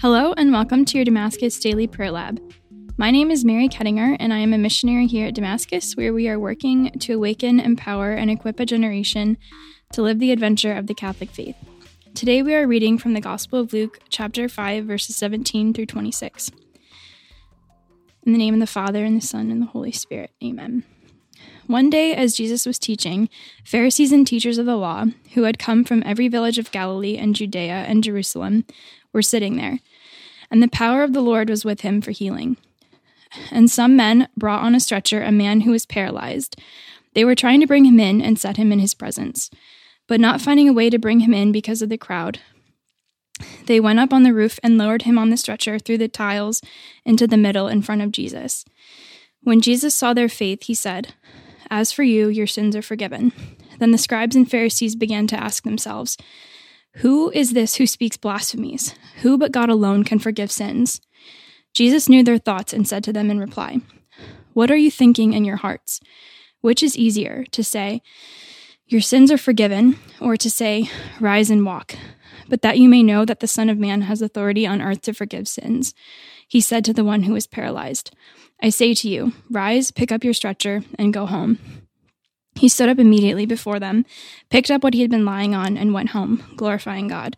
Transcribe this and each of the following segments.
Hello, and welcome to your Damascus Daily Prayer Lab. My name is Mary Kettinger, and I am a missionary here at Damascus, where we are working to awaken, empower, and equip a generation to live the adventure of the Catholic faith. Today we are reading from the Gospel of Luke, chapter 5, verses 17 through 26. In the name of the Father, and the Son, and the Holy Spirit. Amen. One day, as Jesus was teaching, Pharisees and teachers of the law, who had come from every village of Galilee and Judea and Jerusalem, were sitting there, and the power of the Lord was with him for healing. And some men brought on a stretcher a man who was paralyzed. They were trying to bring him in and set him in his presence, but not finding a way to bring him in because of the crowd. They went up on the roof and lowered him on the stretcher through the tiles into the middle in front of Jesus. When Jesus saw their faith, he said, as for you, your sins are forgiven. Then the scribes and Pharisees began to ask themselves, Who is this who speaks blasphemies? Who but God alone can forgive sins? Jesus knew their thoughts and said to them in reply, What are you thinking in your hearts? Which is easier, to say, Your sins are forgiven, or to say, Rise and walk? But that you may know that the Son of Man has authority on earth to forgive sins, he said to the one who was paralyzed, I say to you, rise, pick up your stretcher, and go home. He stood up immediately before them, picked up what he had been lying on, and went home, glorifying God.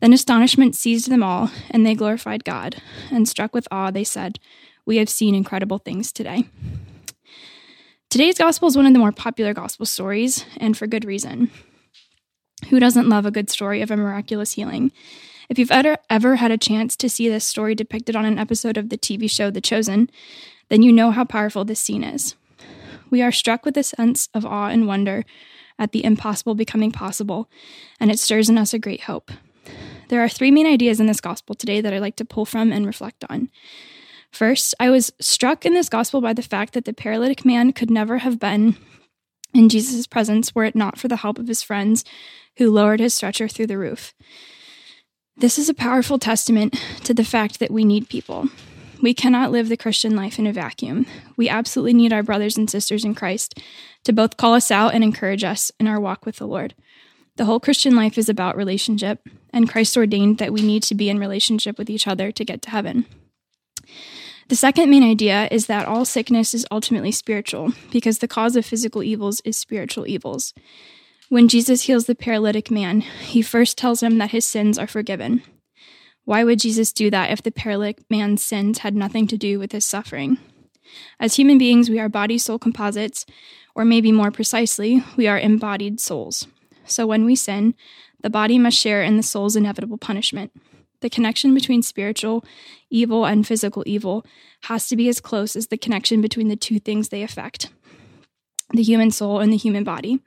Then astonishment seized them all, and they glorified God. And struck with awe, they said, We have seen incredible things today. Today's gospel is one of the more popular gospel stories, and for good reason. Who doesn't love a good story of a miraculous healing? If you've ever, ever had a chance to see this story depicted on an episode of the TV show The Chosen, then you know how powerful this scene is. We are struck with a sense of awe and wonder at the impossible becoming possible, and it stirs in us a great hope. There are three main ideas in this gospel today that I'd like to pull from and reflect on. First, I was struck in this gospel by the fact that the paralytic man could never have been in Jesus' presence were it not for the help of his friends who lowered his stretcher through the roof. This is a powerful testament to the fact that we need people. We cannot live the Christian life in a vacuum. We absolutely need our brothers and sisters in Christ to both call us out and encourage us in our walk with the Lord. The whole Christian life is about relationship, and Christ ordained that we need to be in relationship with each other to get to heaven. The second main idea is that all sickness is ultimately spiritual, because the cause of physical evils is spiritual evils. When Jesus heals the paralytic man, he first tells him that his sins are forgiven. Why would Jesus do that if the paralytic man's sins had nothing to do with his suffering? As human beings, we are body soul composites, or maybe more precisely, we are embodied souls. So when we sin, the body must share in the soul's inevitable punishment. The connection between spiritual evil and physical evil has to be as close as the connection between the two things they affect the human soul and the human body.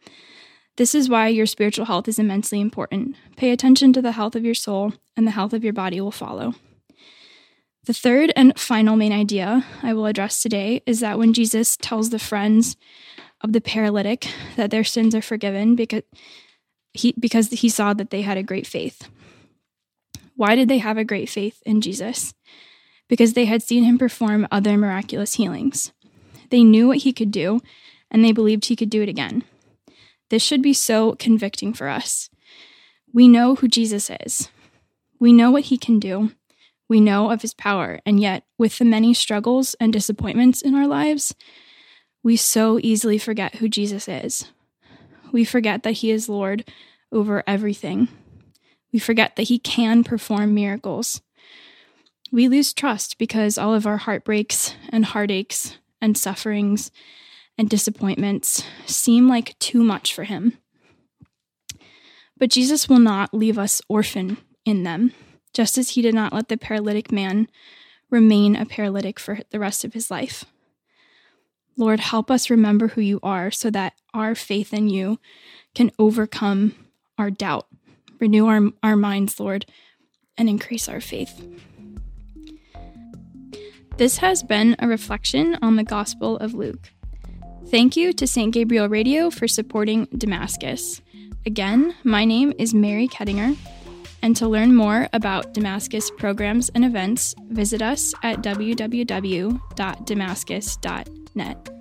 This is why your spiritual health is immensely important. Pay attention to the health of your soul, and the health of your body will follow. The third and final main idea I will address today is that when Jesus tells the friends of the paralytic that their sins are forgiven because he, because he saw that they had a great faith. Why did they have a great faith in Jesus? Because they had seen him perform other miraculous healings. They knew what he could do, and they believed he could do it again. This should be so convicting for us. We know who Jesus is, we know what he can do, we know of his power, and yet, with the many struggles and disappointments in our lives, we so easily forget who Jesus is. We forget that he is Lord over everything. We forget that he can perform miracles. We lose trust because all of our heartbreaks and heartaches and sufferings and disappointments seem like too much for him. But Jesus will not leave us orphan in them, just as he did not let the paralytic man remain a paralytic for the rest of his life. Lord, help us remember who you are so that our faith in you can overcome our doubt. Renew our, our minds, Lord, and increase our faith. This has been a reflection on the Gospel of Luke. Thank you to St. Gabriel Radio for supporting Damascus. Again, my name is Mary Kettinger, and to learn more about Damascus programs and events, visit us at www.damascus.net.